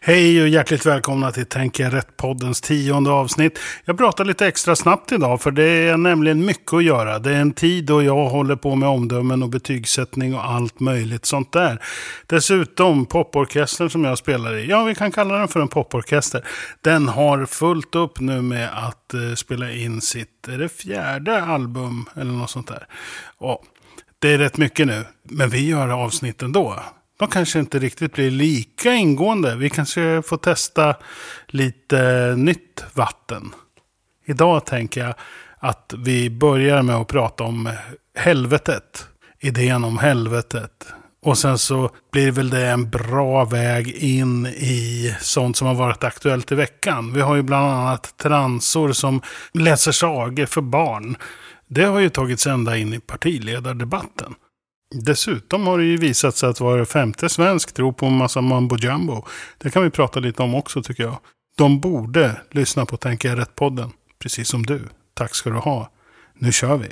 Hej och hjärtligt välkomna till Tänker rätt-poddens tionde avsnitt. Jag pratar lite extra snabbt idag för det är nämligen mycket att göra. Det är en tid då jag håller på med omdömen och betygssättning och allt möjligt sånt där. Dessutom poporkestern som jag spelar i, ja vi kan kalla den för en poporkester. Den har fullt upp nu med att eh, spela in sitt, är det fjärde album eller något sånt där. Och det är rätt mycket nu, men vi gör avsnitt ändå de kanske inte riktigt blir lika ingående. Vi kanske får testa lite nytt vatten. Idag tänker jag att vi börjar med att prata om helvetet. Idén om helvetet. Och sen så blir väl det en bra väg in i sånt som har varit aktuellt i veckan. Vi har ju bland annat transor som läser sagor för barn. Det har ju tagits ända in i partiledardebatten. Dessutom har det ju visat sig att var femte svensk tror på en massa mambo jumbo. Det kan vi prata lite om också tycker jag. De borde lyssna på Tänka rätt-podden. Precis som du. Tack ska du ha. Nu kör vi.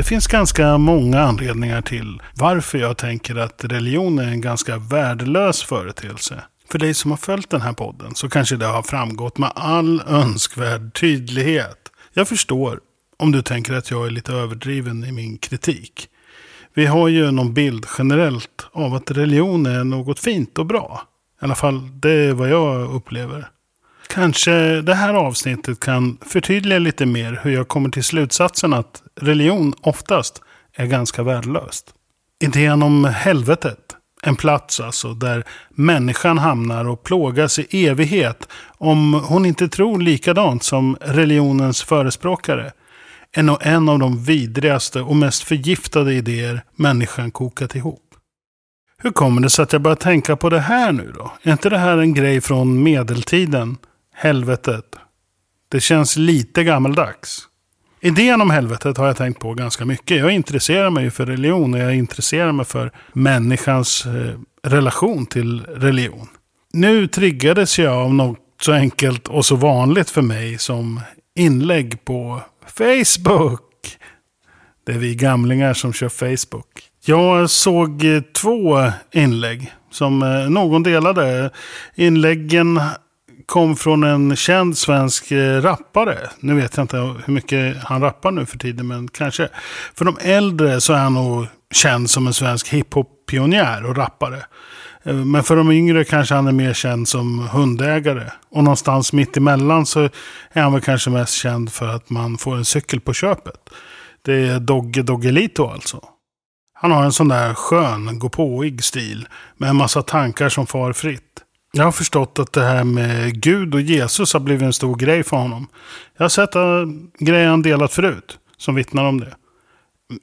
Det finns ganska många anledningar till varför jag tänker att religion är en ganska värdelös företeelse. För dig som har följt den här podden så kanske det har framgått med all önskvärd tydlighet. Jag förstår om du tänker att jag är lite överdriven i min kritik. Vi har ju någon bild generellt av att religion är något fint och bra. I alla fall det är vad jag upplever. Kanske det här avsnittet kan förtydliga lite mer hur jag kommer till slutsatsen att religion oftast är ganska värdelöst. Idén om helvetet, en plats alltså där människan hamnar och plågas i evighet om hon inte tror likadant som religionens förespråkare, är nog en av de vidrigaste och mest förgiftade idéer människan kokat ihop. Hur kommer det sig att jag börjar tänka på det här nu då? Är inte det här en grej från medeltiden? Helvetet. Det känns lite gammeldags. Idén om helvetet har jag tänkt på ganska mycket. Jag intresserar mig för religion och jag intresserar mig för människans eh, relation till religion. Nu triggades jag av något så enkelt och så vanligt för mig som inlägg på Facebook. Det är vi gamlingar som kör Facebook. Jag såg två inlägg som eh, någon delade. Inläggen kom från en känd svensk eh, rappare. Nu vet jag inte hur mycket han rappar nu för tiden, men kanske. För de äldre så är han nog känd som en svensk hiphop-pionjär och rappare. Eh, men för de yngre kanske han är mer känd som hundägare. Och någonstans mitt emellan så är han väl kanske mest känd för att man får en cykel på köpet. Det är Dogge Doggelito alltså. Han har en sån där skön, gåpåig stil med en massa tankar som far fritt. Jag har förstått att det här med Gud och Jesus har blivit en stor grej för honom. Jag har sett grejer han delat förut som vittnar om det.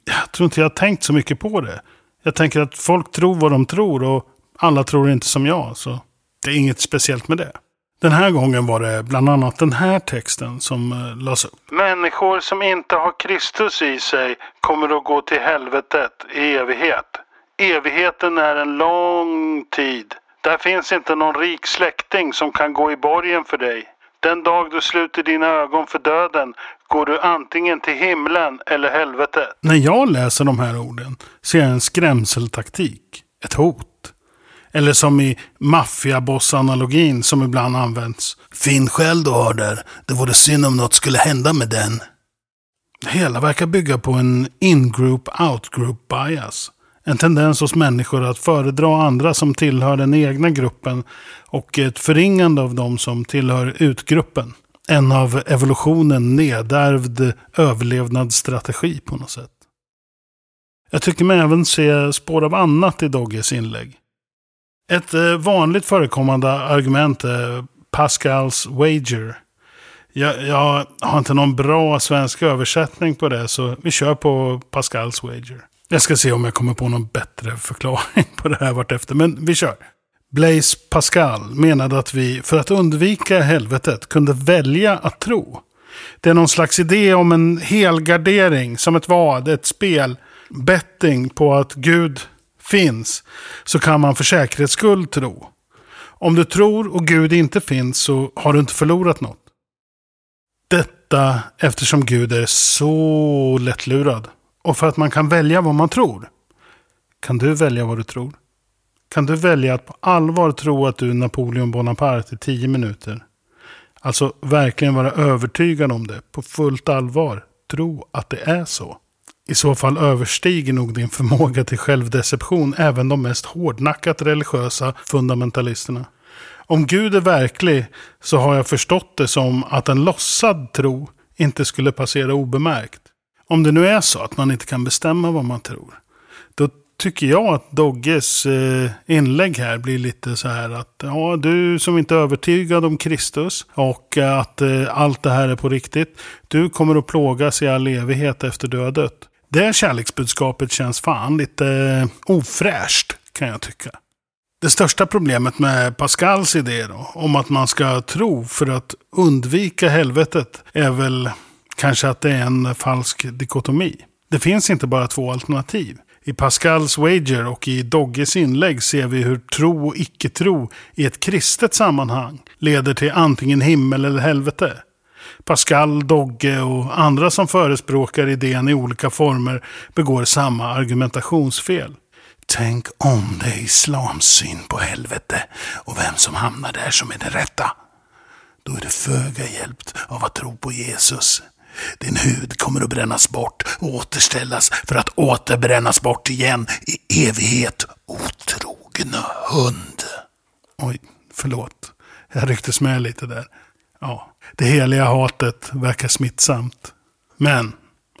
Jag tror inte jag har tänkt så mycket på det. Jag tänker att folk tror vad de tror och alla tror inte som jag. Så det är inget speciellt med det. Den här gången var det bland annat den här texten som eh, lades upp. Människor som inte har Kristus i sig kommer att gå till helvetet i evighet. Evigheten är en lång tid. Där finns inte någon rik släkting som kan gå i borgen för dig. Den dag du sluter dina ögon för döden går du antingen till himlen eller helvetet. När jag läser de här orden ser jag en skrämseltaktik. Ett hot. Eller som i maffiaboss-analogin som ibland används. Fin själ du har där. Det vore synd om något skulle hända med den. Det hela verkar bygga på en in-group, out-group bias. En tendens hos människor att föredra andra som tillhör den egna gruppen och ett förringande av de som tillhör utgruppen. En av evolutionen nedärvd överlevnadsstrategi på något sätt. Jag tycker mig även se spår av annat i Dogges inlägg. Ett eh, vanligt förekommande argument är Pascals wager. Jag, jag, har inte någon bra svensk översättning på det, så vi kör på Pascals wager. Jag ska se om jag kommer på någon bättre förklaring på det här vartefter. Men vi kör. Blaise Pascal menade att vi för att undvika helvetet kunde välja att tro. Det är någon slags idé om en helgardering, som ett vad, ett spel, betting på att Gud finns, så kan man för säkerhets skull tro. Om du tror och Gud inte finns så har du inte förlorat något. Detta eftersom Gud är så lättlurad. Och för att man kan välja vad man tror. Kan du välja vad du tror? Kan du välja att på allvar tro att du är Napoleon Bonaparte i tio minuter? Alltså verkligen vara övertygad om det, på fullt allvar. Tro att det är så. I så fall överstiger nog din förmåga till självdeception även de mest hårdnackat religiösa fundamentalisterna. Om Gud är verklig så har jag förstått det som att en låtsad tro inte skulle passera obemärkt. Om det nu är så att man inte kan bestämma vad man tror, då tycker jag att Dogges eh, inlägg här blir lite så här att ja, du som inte är övertygad om Kristus och att eh, allt det här är på riktigt, du kommer att plågas i all evighet efter du har dött. Det kärleksbudskapet känns fan lite eh, ofräscht kan jag tycka. Det största problemet med Pascals idé då, om att man ska tro för att undvika helvetet, är väl kanske att det är en falsk dikotomi. Det finns inte bara två alternativ. I Pascals wager och i Dogges inlägg ser vi hur tro och icke-tro i ett kristet sammanhang leder till antingen himmel eller helvete. Pascal, Dogge och andra som förespråkar idén i olika former begår samma argumentationsfel. Tänk om det är islams syn på helvete och vem som hamnar där som är den rätta. Då är det föga hjälpt av att tro på Jesus. Din hud kommer att brännas bort och återställas för att återbrännas bort igen i evighet, otrogna hund. Oj, förlåt. Jag rycktes med lite där. Ja, det heliga hatet verkar smittsamt. Men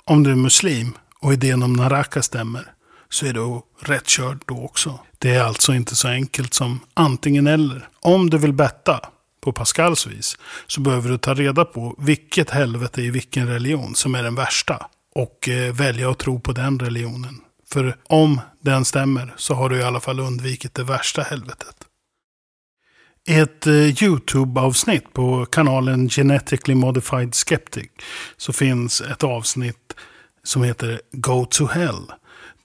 om du är muslim och idén om naraka stämmer så är du rätt körd då också. Det är alltså inte så enkelt som antingen eller. Om du vill betta på Pascals vis så behöver du ta reda på vilket helvete i vilken religion som är den värsta. Och eh, välja att tro på den religionen. För om den stämmer så har du i alla fall undvikit det värsta helvetet. I ett eh, YouTube-avsnitt på kanalen Genetically Modified Skeptic så finns ett avsnitt som heter Go to Hell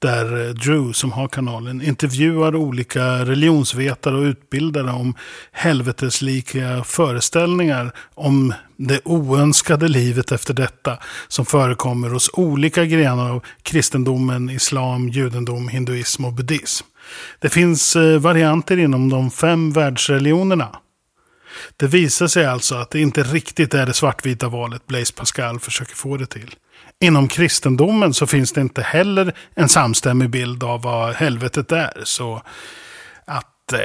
där eh, Drew, som har kanalen, intervjuar olika religionsvetare och utbildare om helveteslika föreställningar om det oönskade livet efter detta som förekommer hos olika grenar av kristendomen, islam, judendom, hinduism och buddhism. Det finns eh, varianter inom de fem världsreligionerna. Det visar sig alltså att det inte riktigt är det svartvita valet Blaise Pascal försöker få det till. Inom kristendomen så finns det inte heller en samstämmig bild av vad helvetet är. Så att, eh,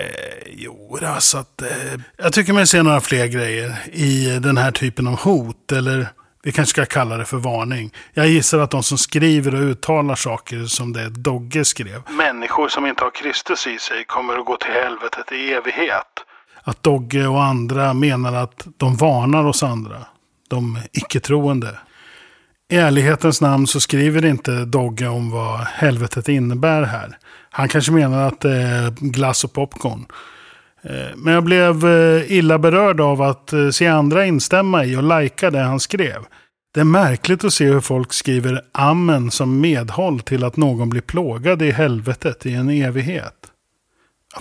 jo, alltså att, eh, jag tycker mig se några fler grejer i den här typen av hot. Eller vi kanske ska kalla det för varning. Jag gissar att de som skriver och uttalar saker som det Dogge skrev. Människor som inte har Kristus i sig kommer att gå till helvetet i evighet. Att Dogge och andra menar att de varnar oss andra. De icke-troende. I ärlighetens namn så skriver inte Dogge om vad helvetet innebär här. Han kanske menar att det är glass och popcorn. Eh, men jag blev eh, illa berörd av att eh, se andra instämma i och lajka det han skrev. Det är märkligt att se hur folk skriver amen som medhåll till att någon blir plågad i helvetet i en evighet.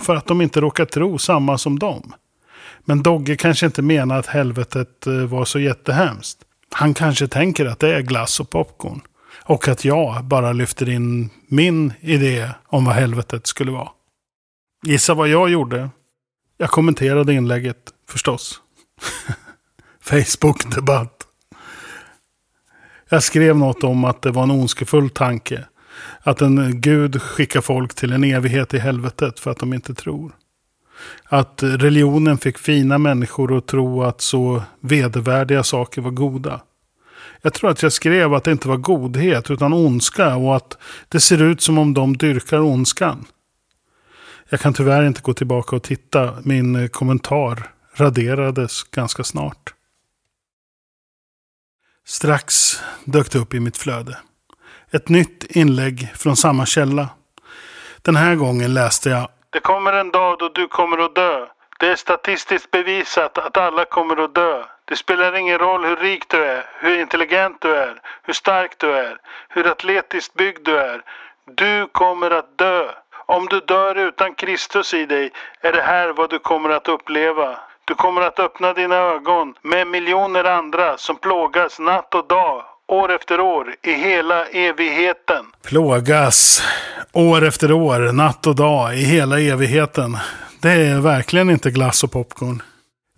För att de inte råkar tro samma som dem. Men Dogge kanske inte menar att helvetet var så jättehemskt. Han kanske tänker att det är glass och popcorn. Och att jag bara lyfter in min idé om vad helvetet skulle vara. Gissa vad jag gjorde? Jag kommenterade inlägget, förstås. Facebook-debatt. Jag skrev något om att det var en ondskefull tanke. Att en gud skickar folk till en evighet i helvetet för att de inte tror. Att religionen fick fina människor att tro att så vedervärdiga saker var goda. Jag tror att jag skrev att det inte var godhet utan ondska och att det ser ut som om de dyrkar ondskan. Jag kan tyvärr inte gå tillbaka och titta. Min kommentar raderades ganska snart. Strax dök det upp i mitt flöde. Ett nytt inlägg från samma källa. Den här gången läste jag det kommer en dag då du kommer att dö. Det är statistiskt bevisat att alla kommer att dö. Det spelar ingen roll hur rik du är, hur intelligent du är, hur stark du är, hur atletiskt byggd du är. Du kommer att dö. Om du dör utan Kristus i dig är det här vad du kommer att uppleva. Du kommer att öppna dina ögon med miljoner andra som plågas natt och dag, år efter år, i hela evigheten. Plågas år efter år, natt och dag, i hela evigheten. Det är verkligen inte glass och popcorn.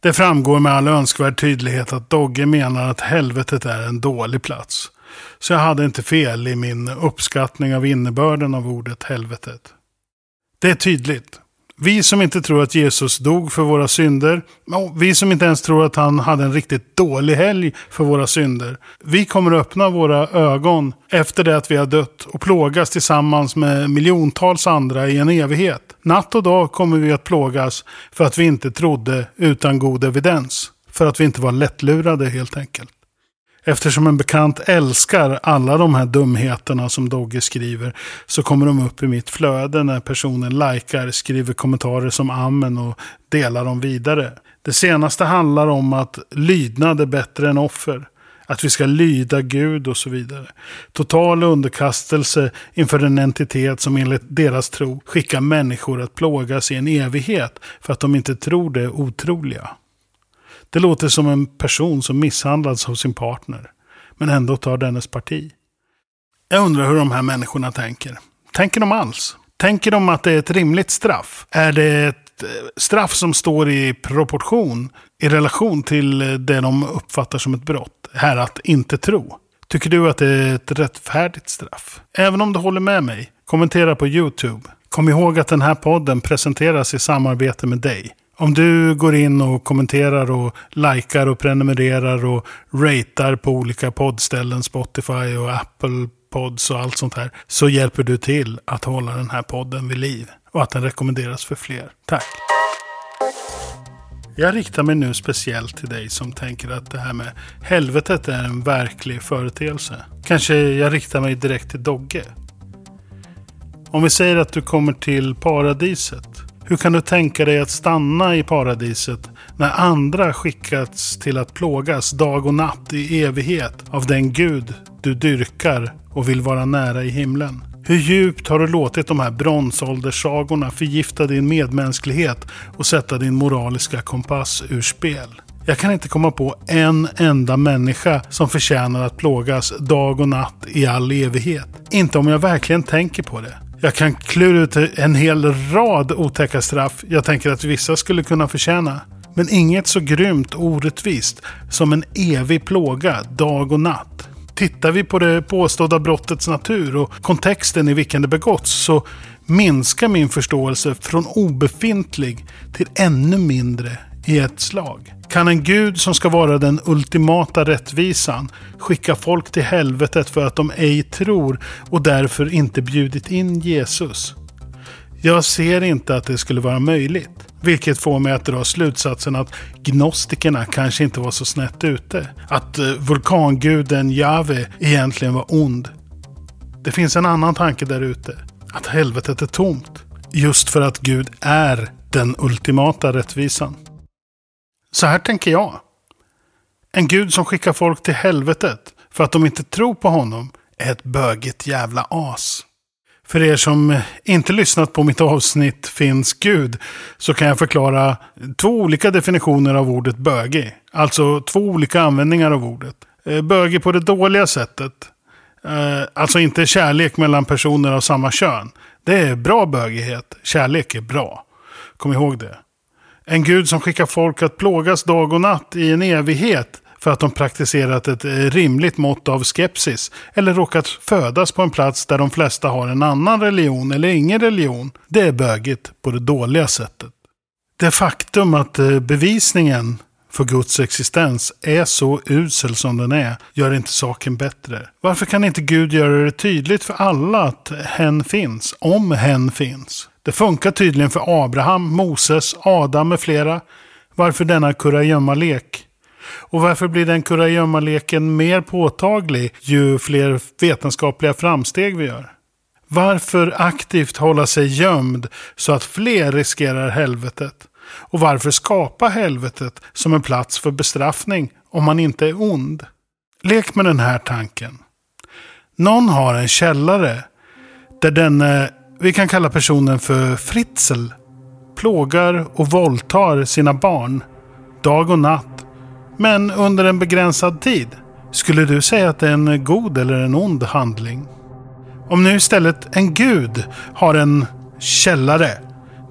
Det framgår med all önskvärd tydlighet att Dogge menar att helvetet är en dålig plats. Så jag hade inte fel i min uppskattning av innebörden av ordet helvetet. Det är tydligt. Vi som inte tror att Jesus dog för våra synder, vi som inte ens tror att han hade en riktigt dålig helg för våra synder. Vi kommer att öppna våra ögon efter det att vi har dött och plågas tillsammans med miljontals andra i en evighet. Natt och dag kommer vi att plågas för att vi inte trodde utan god evidens. För att vi inte var lättlurade helt enkelt. Eftersom en bekant älskar alla de här dumheterna som Dogge skriver så kommer de upp i mitt flöde när personen likar, skriver kommentarer som amen och delar dem vidare. Det senaste handlar om att lydnad är bättre än offer. Att vi ska lyda Gud och så vidare. Total underkastelse inför en entitet som enligt deras tro skickar människor att plågas i en evighet för att de inte tror det otroliga. Det låter som en person som misshandlats av sin partner. Men ändå tar dennes parti. Jag undrar hur de här människorna tänker. Tänker de alls? Tänker de att det är ett rimligt straff? Är det ett eh, straff som står i proportion i relation till eh, det de uppfattar som ett brott? Här att inte tro. Tycker du att det är ett rättfärdigt straff? Även om du håller med mig, kommentera på YouTube. Kom ihåg att den här podden presenteras i samarbete med dig. Om du går in och kommenterar och likar och prenumererar och ratear på olika poddställen, Spotify och Apple Pods och allt sånt här, så hjälper du till att hålla den här podden vid liv och att den rekommenderas för fler. Tack! Jag riktar mig nu speciellt till dig som tänker att det här med helvetet är en verklig företeelse. Kanske jag riktar mig direkt till Dogge. Om vi säger att du kommer till paradiset hur kan du tänka dig att stanna i paradiset när andra skickats till att plågas dag och natt i evighet av den Gud du dyrkar och vill vara nära i himlen? Hur djupt har du låtit de här bronsålderssagorna förgifta din medmänsklighet och sätta din moraliska kompass ur spel? Jag kan inte komma på en enda människa som förtjänar att plågas dag och natt i all evighet. Inte om jag verkligen tänker på det. Jag kan klura ut en hel rad otäcka straff jag tänker att vissa skulle kunna förtjäna. Men inget så grymt och orättvist som en evig plåga dag och natt. Tittar vi på det påstådda brottets natur och kontexten i vilken det begåtts så minskar min förståelse från obefintlig till ännu mindre i ett slag. Kan en gud som ska vara den ultimata rättvisan skicka folk till helvetet för att de ej tror och därför inte bjudit in Jesus? Jag ser inte att det skulle vara möjligt. Vilket får mig att dra slutsatsen att gnostikerna kanske inte var så snett ute. Att eh, vulkanguden Jave egentligen var ond. Det finns en annan tanke där ute. Att helvetet är tomt. Just för att Gud är den ultimata rättvisan. Så här tänker jag. En gud som skickar folk till helvetet för att de inte tror på honom är ett bögigt jävla as. För er som inte lyssnat på mitt avsnitt Finns Gud så kan jag förklara två olika definitioner av ordet bögig. Alltså två olika användningar av ordet. Eh, bögig på det dåliga sättet. Eh, alltså inte kärlek mellan personer av samma kön. Det är bra bögighet. Kärlek är bra. Kom ihåg det. En gud som skickar folk att plågas dag och natt i en evighet för att de praktiserat ett eh, rimligt mått av skepsis eller råkat födas på en plats där de flesta har en annan religion eller ingen religion. Det är bögigt på det dåliga sättet. Det faktum att eh, bevisningen för Guds existens är så usel som den är gör inte saken bättre. Varför kan inte Gud göra det tydligt för alla att hen finns, om hen finns? Det funkar tydligen för Abraham, Moses, Adam med flera. Varför denna kurragömmalek? Och varför blir den kurragömmaleken mer påtaglig ju fler vetenskapliga framsteg vi gör? Varför aktivt hålla sig gömd så att fler riskerar helvetet? Och varför skapa helvetet som en plats för bestraffning om man inte är ond? Lek med den här tanken. Någon har en källare där den, vi kan kalla personen för Fritzl, plågar och våldtar sina barn dag och natt. Men under en begränsad tid. Skulle du säga att det är en god eller en ond handling? Om nu istället en gud har en källare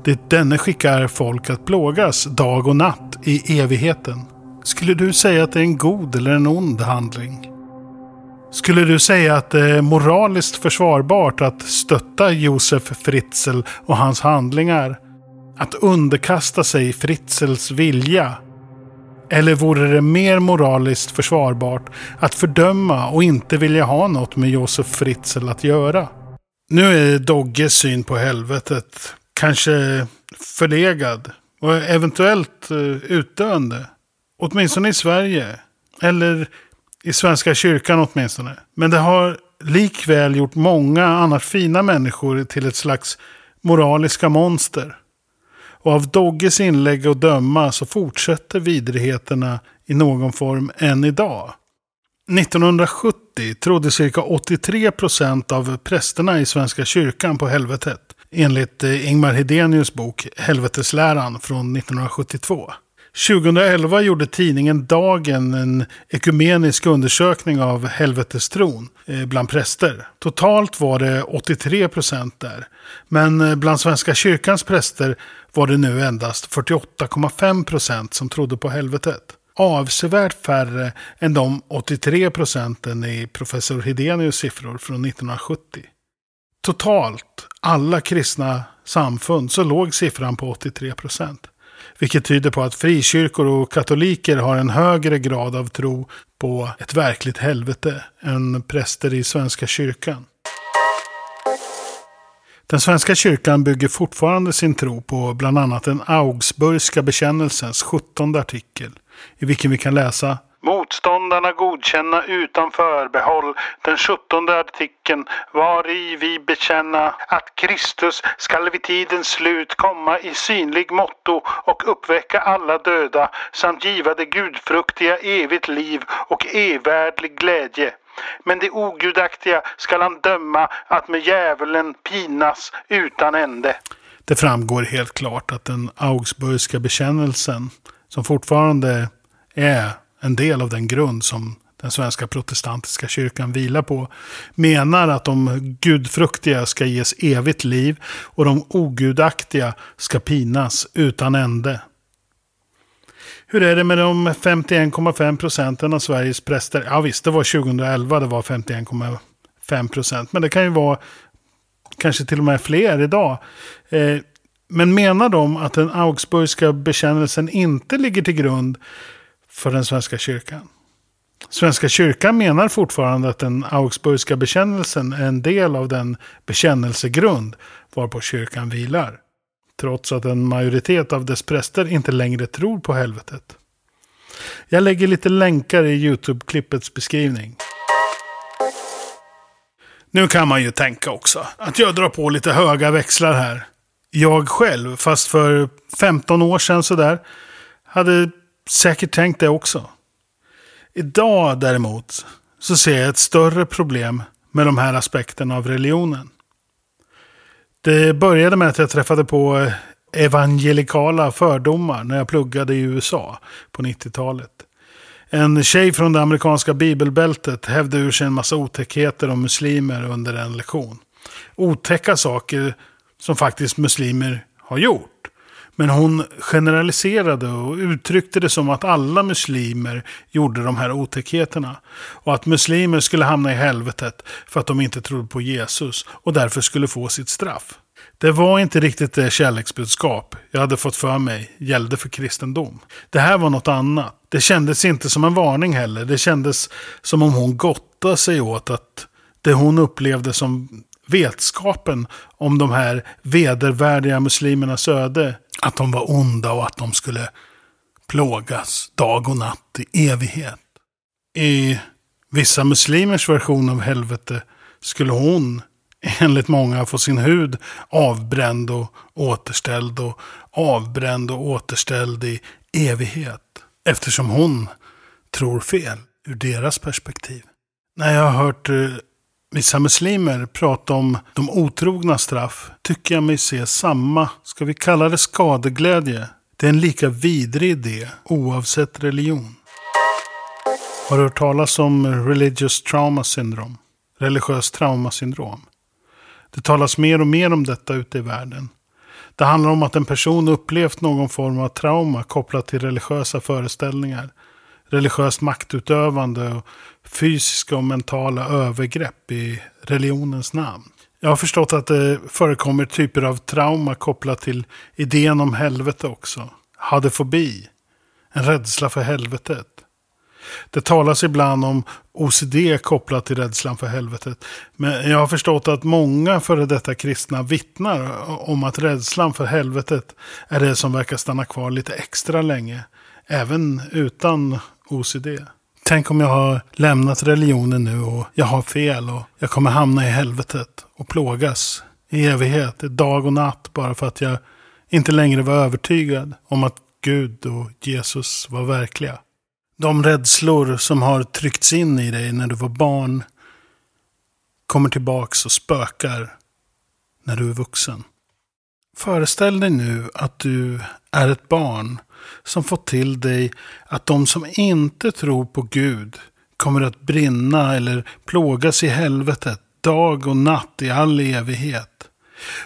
dit denne skickar folk att plågas dag och natt i evigheten. Skulle du säga att det är en god eller en ond handling? Skulle du säga att det är moraliskt försvarbart att stötta Josef Fritzl och hans handlingar? Att underkasta sig Fritzls vilja? Eller vore det mer moraliskt försvarbart att fördöma och inte vilja ha något med Josef Fritzl att göra? Nu är Dogges syn på helvetet kanske förlegad och eventuellt eh, utdöende. Åtminstone i Sverige. Eller i Svenska kyrkan åtminstone. Men det har likväl gjort många annars fina människor till ett slags moraliska monster. Och av Dogges inlägg att döma så fortsätter vidrigheterna i någon form än idag. 1970 trodde cirka 83 procent av prästerna i Svenska kyrkan på helvetet. Enligt eh, Ingmar Hedenius bok Helvetesläran från 1972. 2011 gjorde tidningen Dagen en ekumenisk undersökning av helvetestron eh, bland präster. Totalt var det 83 procent där. Men eh, bland Svenska kyrkans präster var det nu endast 48,5 procent som trodde på helvetet. Avsevärt färre än de 83 procenten i professor Hedenius siffror från 1970. Totalt, alla kristna samfund, så låg siffran på 83 procent. Vilket tyder på att frikyrkor och katoliker har en högre grad av tro på ett verkligt helvete än präster i Svenska kyrkan. Den svenska kyrkan bygger fortfarande sin tro på bland annat den Augsburgska bekännelsens 17 artikel. I vilken vi kan läsa Motståndarna godkänna utan förbehåll den sjuttonde artikeln vari vi bekänna att Kristus skall vid tidens slut komma i synlig motto och uppväcka alla döda samt giva det gudfruktiga evigt liv och evärdlig glädje. Men det ogudaktiga skall han döma att med djävulen pinas utan ände. Det framgår helt klart att den Augsburgska bekännelsen, som fortfarande är en del av den grund som den svenska protestantiska kyrkan vilar på, menar att de gudfruktiga ska ges evigt liv och de ogudaktiga ska pinas utan ände. Hur är det med de 51,5 procenten av Sveriges präster? Ja visst, det var 2011 det var 51,5 procent. Men det kan ju vara kanske till och med fler idag. Eh, men menar de att den augsburgska bekännelsen inte ligger till grund för den svenska kyrkan? Svenska kyrkan menar fortfarande att den augsburgska bekännelsen är en del av den bekännelsegrund varpå kyrkan vilar trots att en majoritet av dess präster inte längre tror på helvetet. Jag lägger lite länkar i YouTube-klippets beskrivning. Nu kan man ju tänka också att jag drar på lite höga växlar här. Jag själv, fast för 15 år sedan sådär, hade säkert tänkt det också. Idag däremot så ser jag ett större problem med de här aspekterna av religionen. Det började med att jag träffade på eh, evangelikala fördomar när jag pluggade i USA på 90-talet. En tjej från det amerikanska bibelbältet hävde ur sig en massa otäckheter om muslimer under en lektion. Otäcka saker som faktiskt muslimer har gjort. Men hon generaliserade och uttryckte det som att alla muslimer gjorde de här otäckheterna. Och att muslimer skulle hamna i helvetet för att de inte trodde på Jesus och därför skulle få sitt straff. Det var inte riktigt det kärleksbudskap jag hade fått för mig gällde för kristendom. Det här var något annat. Det kändes inte som en varning heller. Det kändes som om hon gottade sig åt att det hon upplevde som vetskapen om de här vedervärdiga muslimernas öde att de var onda och att de skulle plågas dag och natt i evighet. I vissa muslimers version av helvete skulle hon enligt många få sin hud avbränd och återställd och avbränd och återställd i evighet. Eftersom hon tror fel ur deras perspektiv. När jag har hört eh, vissa muslimer prata om de otrogna straff tycker jag mig se samma, ska vi kalla det skadeglädje. Det är en lika vidrig idé oavsett religion. Har du hört talas om religious trauma syndrome? Religiöst traumasyndrom. Det talas mer och mer om detta ute i världen. Det handlar om att en person upplevt någon form av trauma kopplat till religiösa föreställningar, religiöst maktutövande och fysiska och mentala övergrepp i religionens namn. Jag har förstått att det förekommer typer av trauma kopplat till idén om helvete också. Hadefobi, en rädsla för helvetet. Det talas ibland om OCD kopplat till rädslan för helvetet. Men jag har förstått att många före detta kristna vittnar om att rädslan för helvetet är det som verkar stanna kvar lite extra länge. Även utan OCD. Tänk om jag har lämnat religionen nu och jag har fel och jag kommer hamna i helvetet och plågas i evighet, dag och natt bara för att jag inte längre var övertygad om att Gud och Jesus var verkliga. De rädslor som har tryckts in i dig när du var barn kommer tillbaks och spökar när du är vuxen. Föreställ dig nu att du är ett barn som fått till dig att de som inte tror på Gud kommer att brinna eller plågas i helvetet dag och natt i all evighet.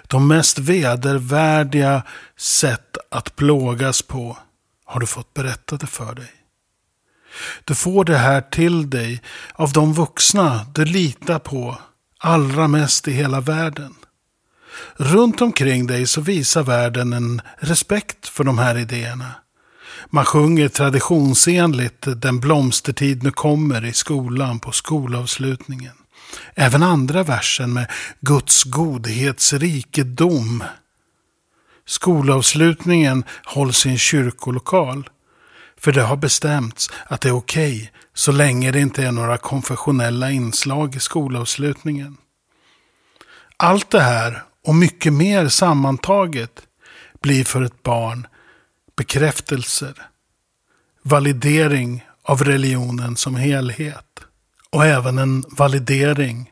De mest vedervärdiga sätt att plågas på har du fått berättade för dig. Du får det här till dig av de vuxna du litar på allra mest i hela världen. Runt omkring dig så visar världen en respekt för de här idéerna. Man sjunger traditionsenligt Den blomstertid nu kommer i skolan på skolavslutningen. Även andra versen med Guds godhetsrikedom. Skolavslutningen hålls i en kyrkolokal. För det har bestämts att det är okej okay, så länge det inte är några konfessionella inslag i skolavslutningen. Allt det här och mycket mer sammantaget blir för ett barn bekräftelser, validering av religionen som helhet och även en validering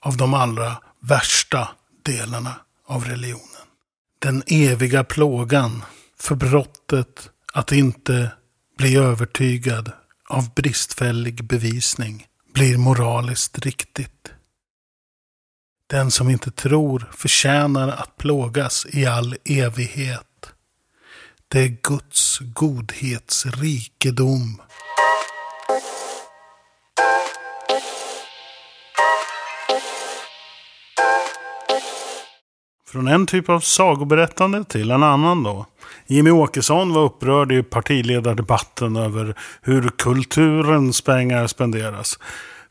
av de allra värsta delarna av religionen. Den eviga plågan för brottet att inte bli övertygad av bristfällig bevisning blir moraliskt riktigt. Den som inte tror förtjänar att plågas i all evighet. Det är Guds godhetsrikedom. Från en typ av sagoberättande till en annan då. Jimmy Åkesson var upprörd i partiledardebatten över hur kulturens pengar spenderas.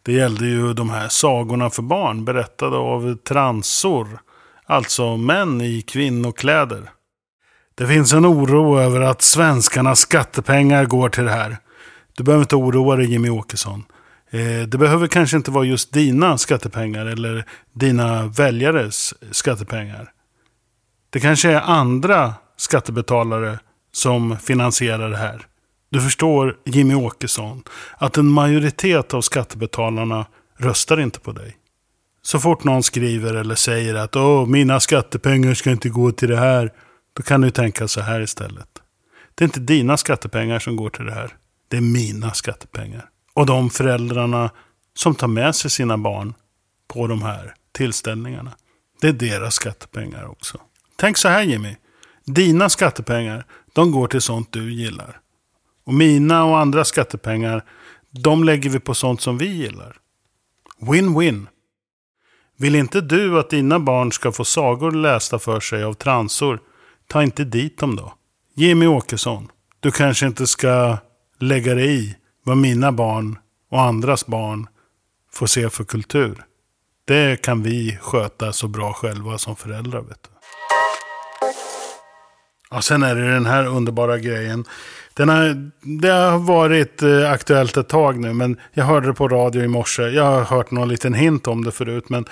Det gällde ju de här sagorna för barn berättade av transor. Alltså män i kvinnokläder. Det finns en oro över att svenskarnas skattepengar går till det här. Du behöver inte oroa dig Jimmy Åkesson. Eh, det behöver kanske inte vara just dina skattepengar eller dina väljares skattepengar. Det kanske är andra skattebetalare som finansierar det här. Du förstår Jimmy Åkesson att en majoritet av skattebetalarna röstar inte på dig. Så fort någon skriver eller säger att Åh, mina skattepengar ska inte gå till det här. Då kan du tänka så här istället. Det är inte dina skattepengar som går till det här. Det är mina skattepengar. Och de föräldrarna som tar med sig sina barn på de här tillställningarna. Det är deras skattepengar också. Tänk så här Jimmy. Dina skattepengar, de går till sånt du gillar. Och mina och andra skattepengar, de lägger vi på sånt som vi gillar. Win-win. Vill inte du att dina barn ska få sagor lästa för sig av transor, ta inte dit dem då. Jimmy Åkesson, du kanske inte ska lägga dig i vad mina barn och andras barn får se för kultur. Det kan vi sköta så bra själva som föräldrar. Vet du. Ja, sen är det den här underbara grejen. Den har, det har varit eh, aktuellt ett tag nu, men jag hörde det på radio i morse. Jag har hört någon liten hint om det förut, men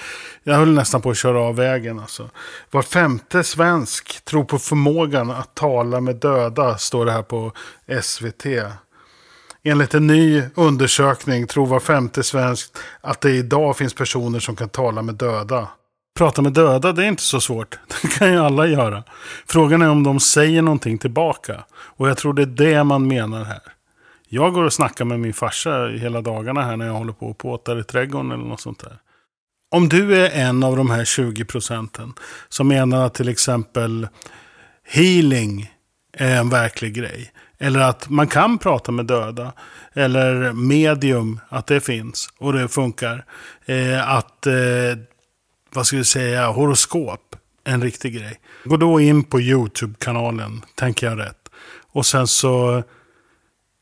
jag höll nästan på att köra av vägen. Alltså. Var femte svensk tror på förmågan att tala med döda, står det här på SVT. Enligt en ny undersökning tror var femte svensk att det idag finns personer som kan tala med döda. Prata med döda, det är inte så svårt. Det kan ju alla göra. Frågan är om de säger någonting tillbaka. Och jag tror det är det man menar här. Jag går och snackar med min farsa hela dagarna här när jag håller på och påtar i trädgården eller något sånt där. Om du är en av de här 20 procenten som menar att till exempel healing är en verklig grej. Eller att man kan prata med döda. Eller medium, att det finns och det funkar. Eh, att eh, vad ska vi säga, horoskop. En riktig grej. Gå då in på YouTube-kanalen, tänker jag rätt. Och sen så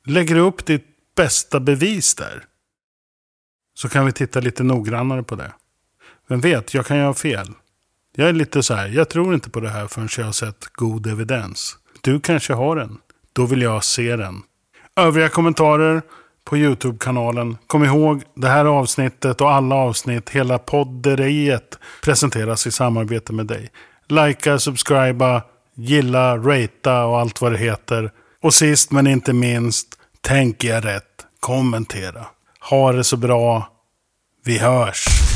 lägger du upp ditt bästa bevis där. Så kan vi titta lite noggrannare på det. Vem vet, jag kan ju ha fel. Jag är lite så här, jag tror inte på det här förrän jag har sett god evidens. Du kanske har den. Då vill jag se den. Övriga kommentarer på YouTube-kanalen. Kom ihåg, det här avsnittet och alla avsnitt, hela podderiet presenteras i samarbete med dig. Likea, subscriba, gilla, ratea och allt vad det heter. Och sist men inte minst, tänk er rätt, kommentera. Ha det så bra. Vi hörs!